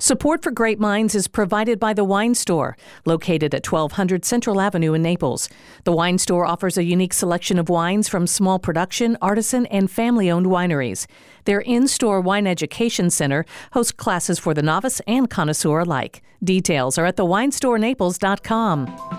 Support for Grape Minds is provided by The Wine Store, located at 1200 Central Avenue in Naples. The Wine Store offers a unique selection of wines from small production, artisan, and family owned wineries. Their in store wine education center hosts classes for the novice and connoisseur alike. Details are at thewinestorenaples.com.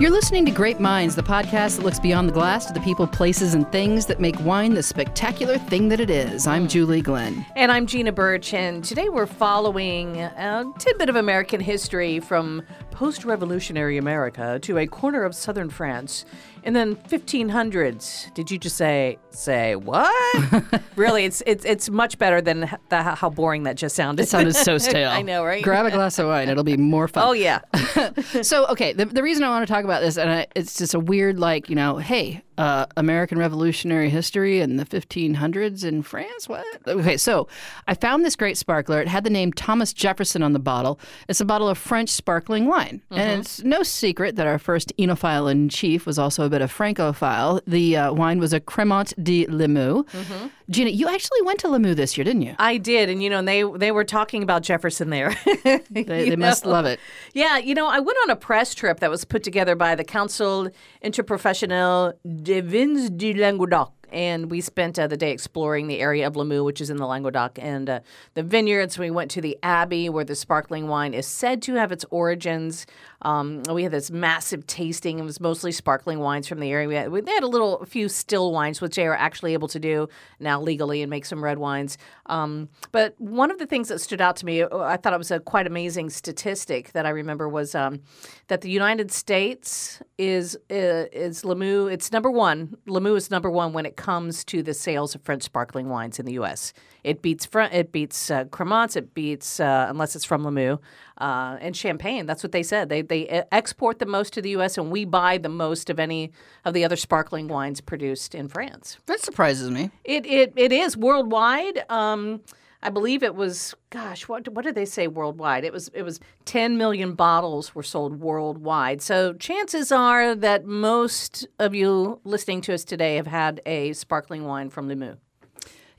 You're listening to Grape Minds, the podcast that looks beyond the glass to the people, places, and things that make wine the spectacular thing that it is. I'm hmm. Julie Glenn. And I'm Gina Birch, and today we're following a tidbit of American history from post revolutionary America to a corner of southern France and then 1500s. Did you just say say what? really, it's it's it's much better than the, how boring that just sounded. It sounded so stale. I know, right? Grab a glass of wine; it'll be more fun. Oh yeah. so okay, the, the reason I want to talk about this, and I, it's just a weird, like you know, hey, uh, American Revolutionary history in the 1500s in France. What? Okay, so I found this great sparkler. It had the name Thomas Jefferson on the bottle. It's a bottle of French sparkling wine, mm-hmm. and it's no secret that our first enophile in chief was also a bit of francophile. The uh, wine was a Cremant de Limoux. Mm-hmm. Gina, you actually went to Limoux this year, didn't you? I did, and you know they they were talking about Jefferson there. they, they must love it. Yeah, you know I went on a press trip that was put together by the Council Interprofessionnel Evins de Languedoc. And we spent uh, the day exploring the area of Limoux, which is in the Languedoc, and uh, the vineyards. We went to the Abbey, where the sparkling wine is said to have its origins. Um, we had this massive tasting. It was mostly sparkling wines from the area. We had, we had a little, a few still wines, which they are actually able to do now legally and make some red wines. Um, but one of the things that stood out to me, I thought it was a quite amazing statistic that I remember was um, that the United States is uh, is Limoux. It's number one. Limoux is number one when it comes to the sales of French sparkling wines in the U.S. It beats it beats uh, Cremants. It beats uh, unless it's from Limoux uh, and Champagne. That's what they said. They they export the most to the U.S. and we buy the most of any of the other sparkling wines produced in France. That surprises me. It it, it is worldwide. Um, I believe it was, gosh, what what did they say worldwide? It was it was 10 million bottles were sold worldwide. So chances are that most of you listening to us today have had a sparkling wine from Limoux.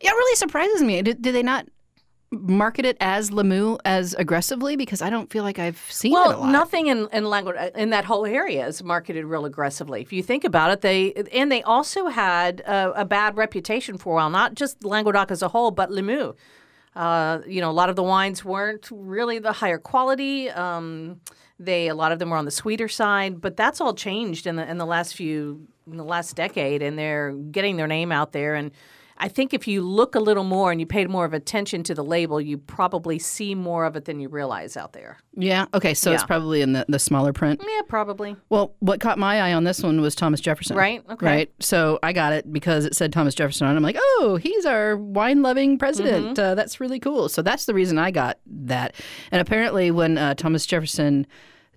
Yeah, it really surprises me. Did, did they not market it as Limoux as aggressively? Because I don't feel like I've seen well, it a lot. nothing in in, Languedoc, in that whole area is marketed real aggressively. If you think about it, they and they also had a, a bad reputation for a while. Not just Languedoc as a whole, but Limoux. Uh, you know, a lot of the wines weren't really the higher quality. Um, they a lot of them were on the sweeter side, but that's all changed in the in the last few in the last decade, and they're getting their name out there and I think if you look a little more and you paid more of attention to the label, you probably see more of it than you realize out there. Yeah. Okay. So yeah. it's probably in the, the smaller print. Yeah, probably. Well, what caught my eye on this one was Thomas Jefferson. Right. Okay. Right. So I got it because it said Thomas Jefferson on it. I'm like, oh, he's our wine loving president. Mm-hmm. Uh, that's really cool. So that's the reason I got that. And apparently, when uh, Thomas Jefferson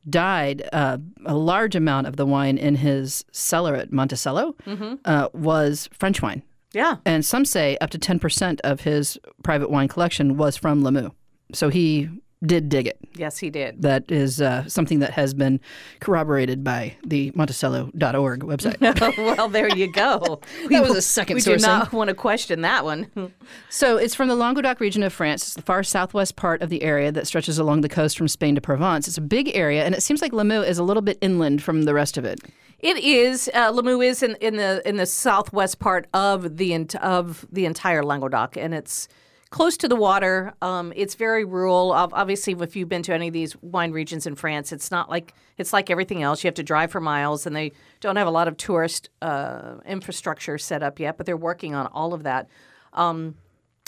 died, uh, a large amount of the wine in his cellar at Monticello mm-hmm. uh, was French wine. Yeah. And some say up to 10% of his private wine collection was from Limoux. So he did dig it. Yes, he did. That is uh, something that has been corroborated by the Monticello.org website. well, there you go. that was a second we source. We do not want to question that one. so it's from the Languedoc region of France. It's the far southwest part of the area that stretches along the coast from Spain to Provence. It's a big area, and it seems like Limoux is a little bit inland from the rest of it. It is. Uh, Limoux is in, in the in the southwest part of the of the entire Languedoc, and it's close to the water. Um, it's very rural. Obviously, if you've been to any of these wine regions in France, it's not like it's like everything else. You have to drive for miles, and they don't have a lot of tourist uh, infrastructure set up yet. But they're working on all of that. Um,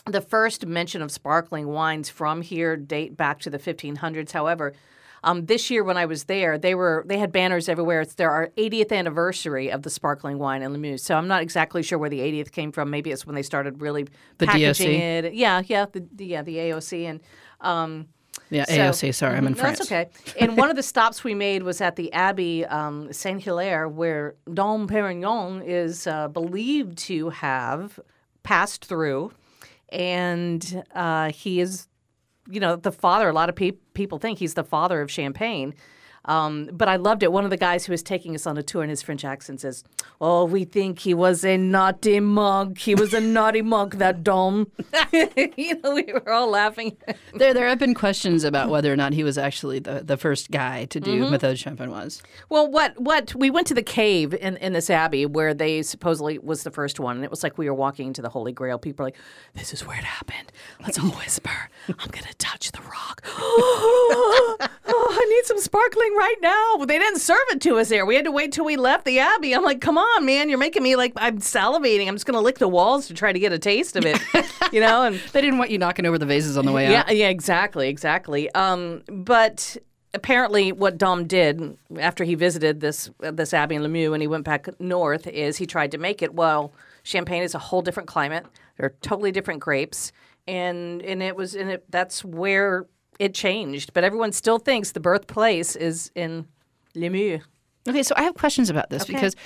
the first mention of sparkling wines from here date back to the 1500s. However, um, this year when I was there, they were they had banners everywhere. It's their 80th anniversary of the sparkling wine in Limoux. So I'm not exactly sure where the 80th came from. Maybe it's when they started really the packaging DOC. it. Yeah, yeah, the, the yeah the AOC and. Um, yeah, so, AOC. Sorry, I'm in no, France. That's okay. and one of the stops we made was at the Abbey um, Saint Hilaire, where Dom Perignon is uh, believed to have passed through, and uh, he is you know, the father, a lot of pe- people think he's the father of champagne. Um, but I loved it. One of the guys who was taking us on a tour in his French accent says, "Oh, we think he was a naughty monk. He was a naughty monk, that Dom." you know, we were all laughing. There, there have been questions about whether or not he was actually the, the first guy to do Méthode Champenoise. Was. Well, what what we went to the cave in, in this abbey where they supposedly was the first one, and it was like we were walking into the Holy Grail. People are like, "This is where it happened. Let's all whisper. I'm gonna touch the rock. oh, I need some sparkling right now." But they didn't serve it to us there. We had to wait till we left the abbey. I'm like, "Come on, man, you're making me like I'm salivating. I'm just gonna lick the walls to try to get a taste of it, you know." And They didn't want you knocking over the vases on the way yeah, out. yeah, exactly, exactly. Um, but apparently, what Dom did after he visited this this abbey in Limoux and he went back north is he tried to make it. Well, Champagne is a whole different climate. They're totally different grapes, and and it was and it that's where it changed. But everyone still thinks the birthplace is in Limoux. Okay, so I have questions about this Okay. because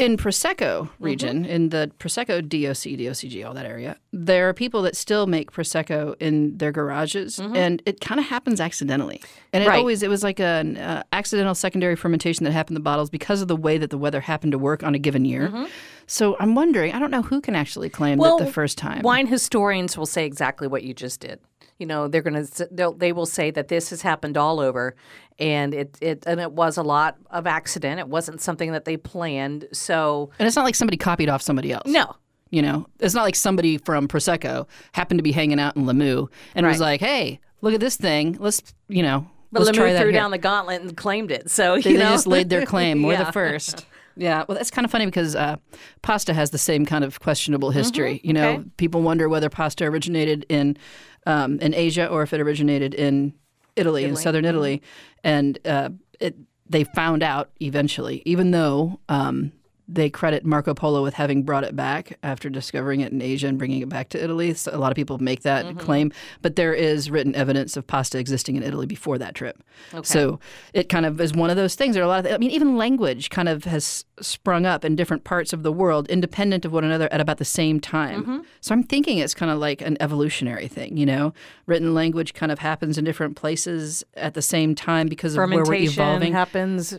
in Prosecco mm-hmm. region, in the Prosecco DOC, DOCG, all that area, there are people that still make Prosecco in their garages, mm-hmm. and it kind of happens accidentally. And it Right. always, it was like an uh, accidental secondary fermentation that happened in the bottles because of the way that the weather happened to work on a given year. Mm-hmm. So I'm wondering, I don't know who can actually claim that the first time. Wine historians will say exactly what you just did. You know, they're going to they will say that this has happened all over, and it it and it was a lot of accident. It wasn't something that they planned. So And it's not like somebody copied off somebody else. no, You know, it's not like somebody from Prosecco happened to be hanging out in Limoux and was like, "Hey, look at this thing. Let's, you know, but let's try Limoux that threw down the gauntlet and claimed it. So you they, they just laid their claim. We're Yeah. the first. Yeah, well, that's kind of funny because uh, pasta has the same kind of questionable history. You know, Mm-hmm. okay. people wonder whether pasta originated in um, in Asia or if it originated in Italy, in southern Mm-hmm. Italy, and uh, it, they found out eventually, even though. Um, they credit Marco Polo with having brought it back after discovering it in Asia and bringing it back to Italy. So a lot of people make that Mm-hmm. claim, but there is written evidence of pasta existing in Italy before that trip. Okay. So it kind of is one of those things. There are a lot of, I mean, even language kind of has sprung up in different parts of the world, independent of one another at about the same time. Mm-hmm. So I'm thinking it's kind of like an evolutionary thing, you know? Written language kind of happens in different places at the same time because of where we're evolving. happens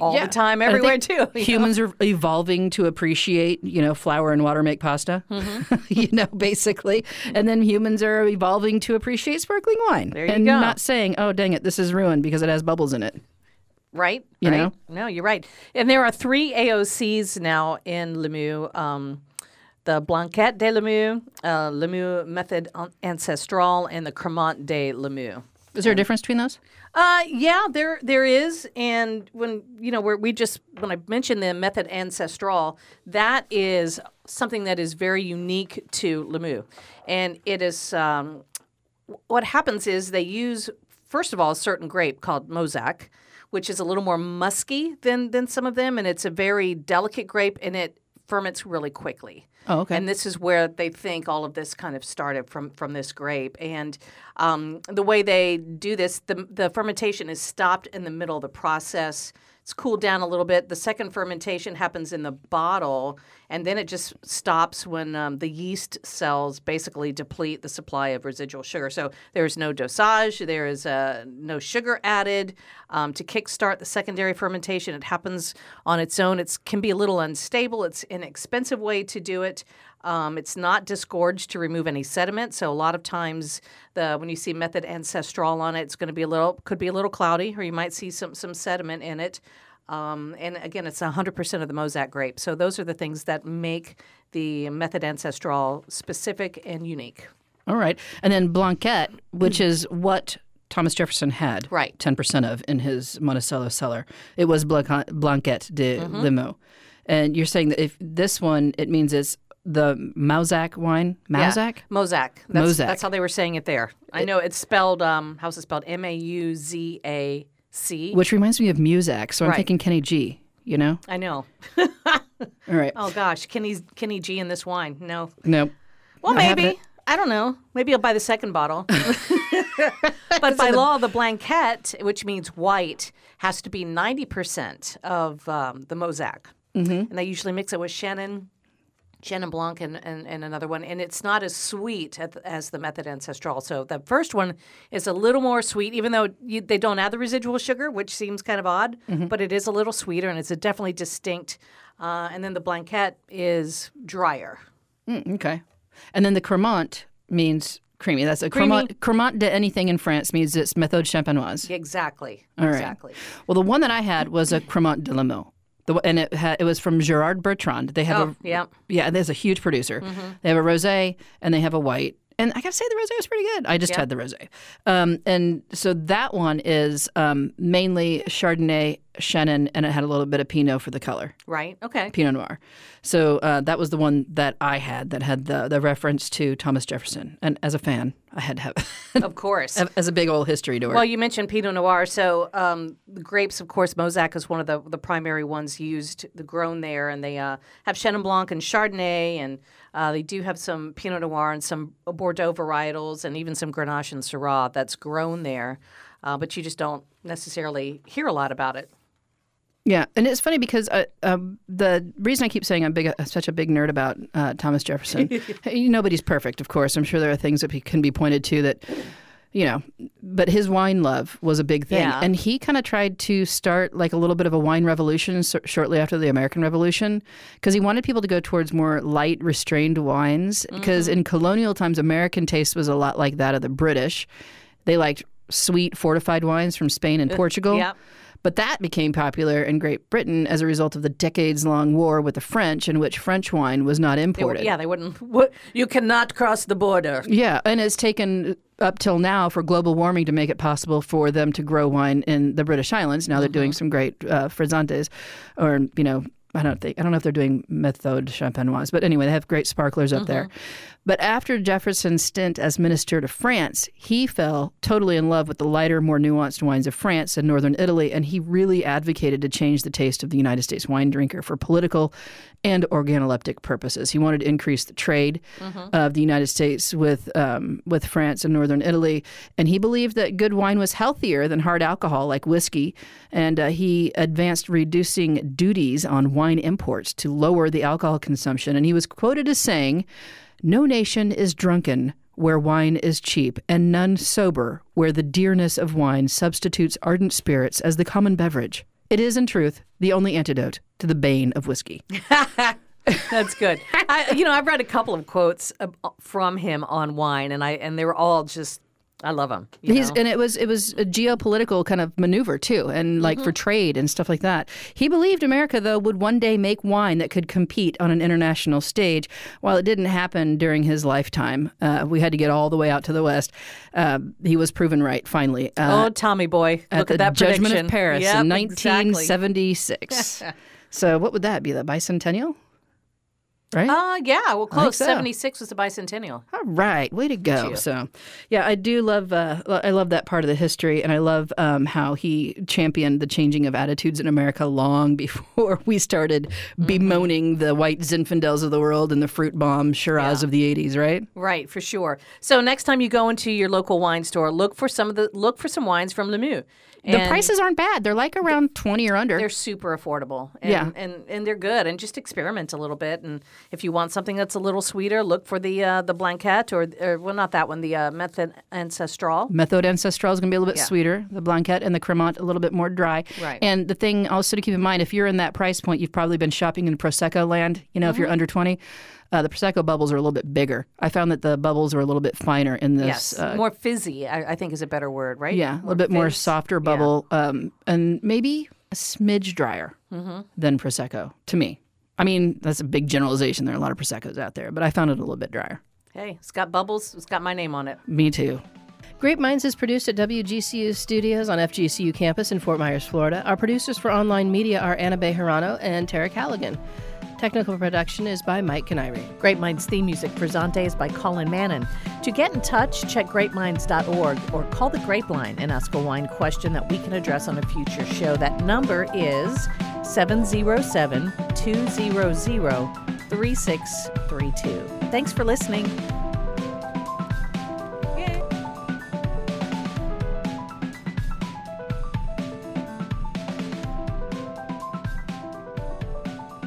all Yeah. the time, everywhere too. you know? Humans are evolving to appreciate, you know, flour and water make pasta, Mm-hmm. you know, basically. And then humans are evolving to appreciate sparkling wine. There you and go. not saying, oh, dang it, this is ruined because it has bubbles in it. Right. You right. know? No, you're right. And there are three AOCs now in Limoux. Um, the Blanquette de Limoux, uh, Limoux Method Ancestral, and the Cremant de Limoux. Is there a difference between those? Uh, yeah, there there is, and when you know, where we just when I mentioned the method ancestral, that is something that is very unique to Limoux, and it is um, what happens is they use first of all a certain grape called Mauzac, which is a little more musky than than some of them, and it's a very delicate grape, and it ferments really quickly. Oh, okay. And this is where they think all of this kind of started from from this grape. And um, the way they do this, the the fermentation is stopped in the middle of the process. It's cooled down a little bit. The second fermentation happens in the bottle, and then it just stops when um, the yeast cells basically deplete the supply of residual sugar. So there's no dosage, there is uh, no sugar added um, to kickstart the secondary fermentation. It happens on its own. It can be a little unstable. It's an expensive way to do it. Um, it's not disgorged to remove any sediment. So a lot of times, the when you see method ancestral on it, it's going to be a little could be a little cloudy, or you might see some some sediment in it. Um, and again, it's 100% of the Mauzac grape. So those are the things that make the method ancestral specific and unique. All right. And then Blanquette, which is what Thomas Jefferson had. Right. 10% of in his Monticello cellar. It was Blanquette de Mm-hmm. Limoux. And you're saying that if this one, it means it's the Mauzac wine? Mauzac? Yeah. Mozac. That's, Mozac. That's how they were saying it there. I know it's spelled, um, how's it spelled? M A U Z A C. Which reminds me of Muzak. So I'm Right. thinking Kenny G, you know? I know. All right. Oh gosh, Kenny's Kenny G in this wine. No. No. Well, I maybe. I don't know. Maybe I'll buy the second bottle. but by law, the blanquette, which means white, has to be 90% of um, the Mauzac. Mm-hmm. And they usually mix it with Shannon Chenin Blanc and, and, and another one, and it's not as sweet at as the Method Ancestral. So the first one is a little more sweet, even though you, they don't add the residual sugar, which seems kind of odd, but it is a little sweeter and it's a definitely distinct. Uh, and then the Blanquette is drier. Mm, okay. And then the Cremant means creamy. That's a Creamy. Cremant. Cremant de anything in France means it's méthode champenoise. Exactly. All right. exactly. Well, the one that I had was a Cremant de Limoux. The, and it had, it was from Gerard Bertrand. They have Oh, a yeah. yeah. There's a huge producer. Mm-hmm. They have a rosé and they have a white. And I gotta say, the rosé was pretty good. I just had the rosé. Um, and so that one is um, mainly Chardonnay, Chenin, and it had a little bit of Pinot for the color. Right. Okay. Pinot Noir. So uh, that was the one that I had that had the, the reference to Thomas Jefferson. And as a fan, had to have of course. as a big old history to it. Well, you mentioned Pinot Noir. So um, the grapes, of course, Mauzac is one of the, the primary ones used, the grown there, and they uh, have Chenin Blanc and Chardonnay, and uh, they do have some Pinot Noir and some Bordeaux varietals, and even some Grenache and Syrah that's grown there, uh, but you just don't necessarily hear a lot about it. Yeah, and it's funny because uh, um, the reason I keep saying I'm big, uh, such a big nerd about uh, Thomas Jefferson. hey, nobody's perfect, of course. I'm sure there are things that can be pointed to that, you know, but his wine love was a big thing, Yeah. and he kind of tried to start like a little bit of a wine revolution s- shortly after the American Revolution because he wanted people to go towards more light, restrained wines. Because in colonial times, American taste was a lot like that of the British. They liked sweet, fortified wines from Spain and Portugal. yep. But that became popular in Great Britain as a result of the decades long war with the French, in which French wine was not They imported. yeah, they wouldn't. What, you cannot cross the border. Yeah, and it's taken up till now for global warming to make it possible for them to grow wine in the British Islands. Now they're doing some great uh, frizzantes, or you know, I don't think I don't know if they're doing méthode champenoise, but anyway, they have great sparklers up there. But after Jefferson's stint as minister to France, he fell totally in love with the lighter, more nuanced wines of France and northern Italy, and he really advocated to change the taste of the United States wine drinker for political and organoleptic purposes. He wanted to increase the trade of the United States with um, with France and northern Italy, and he believed that good wine was healthier than hard alcohol like whiskey, and uh, he advanced reducing duties on wine imports to lower the alcohol consumption. And he was quoted as saying, "No nation is drunken." Where wine is cheap, and none sober, where the dearness of wine substitutes ardent spirits as the common beverage. It is, in truth, the only antidote to the bane of whiskey. That's good. I, you know, I've read a couple of quotes uh, from him on wine, and I and they were all just. I love him. He's know? and it was it was a geopolitical kind of maneuver too, and like Mm-hmm. for trade and stuff like that. He believed America though would one day make wine that could compete on an international stage. While it didn't happen during his lifetime, uh, we had to get all the way out to the west. Uh, he was proven right finally. Uh, oh, Tommy boy, at look the at that Judgment prediction. of Paris Yep, in exactly. 1976. so what would that be? The bicentennial, right? Uh, yeah, well, close. so. Seventy six was the bicentennial. All right, way to go! So, yeah, I do love. Uh, I love that part of the history, and I love um, how he championed the changing of attitudes in America long before we started bemoaning the white Zinfandels of the world and the fruit bomb Shiraz of the '80s. Right? Right, for sure. So next time you go into your local wine store, look for some of the look for some wines from Limoux. The prices aren't bad; they're like around twenty or under. They're super affordable. And, Yeah. and and they're good. And just experiment a little bit. And if you want something that's a little sweeter, look for the uh, the Blanquette or, or well, not that one, the uh, Method Ancestral. Methode Ancestral is going to be a little bit Yeah. sweeter. The Blanquette and the Cremant a little bit more dry. Right. And the thing also to keep in mind, if you're in that price point, you've probably been shopping in Prosecco land. You know, if Mm-hmm. you're under 20, uh, the Prosecco bubbles are a little bit bigger. I found that the bubbles are a little bit finer in this. Yes, uh, more fizzy. I, I think is a better word, right? yeah, a little bit more softer bubble, um, and maybe a smidge drier than Prosecco to me. I mean, that's a big generalization. There are a lot of Proseccos out there, but I found it a little bit drier. Hey, it's got bubbles. It's got my name on it. Me too. Grape Minds is produced at WGCU Studios on FGCU campus in Fort Myers, Florida. Our producers for online media are Anna Bejarano and Tara Callaghan. Technical production is by Mike Canary. Grape Minds theme music for Zante is by Colin Mannon. To get in touch, check grapeminds.org or call the Grape Line and ask a wine question that we can address on a future show. That number is 707 200 3632. Thanks for listening.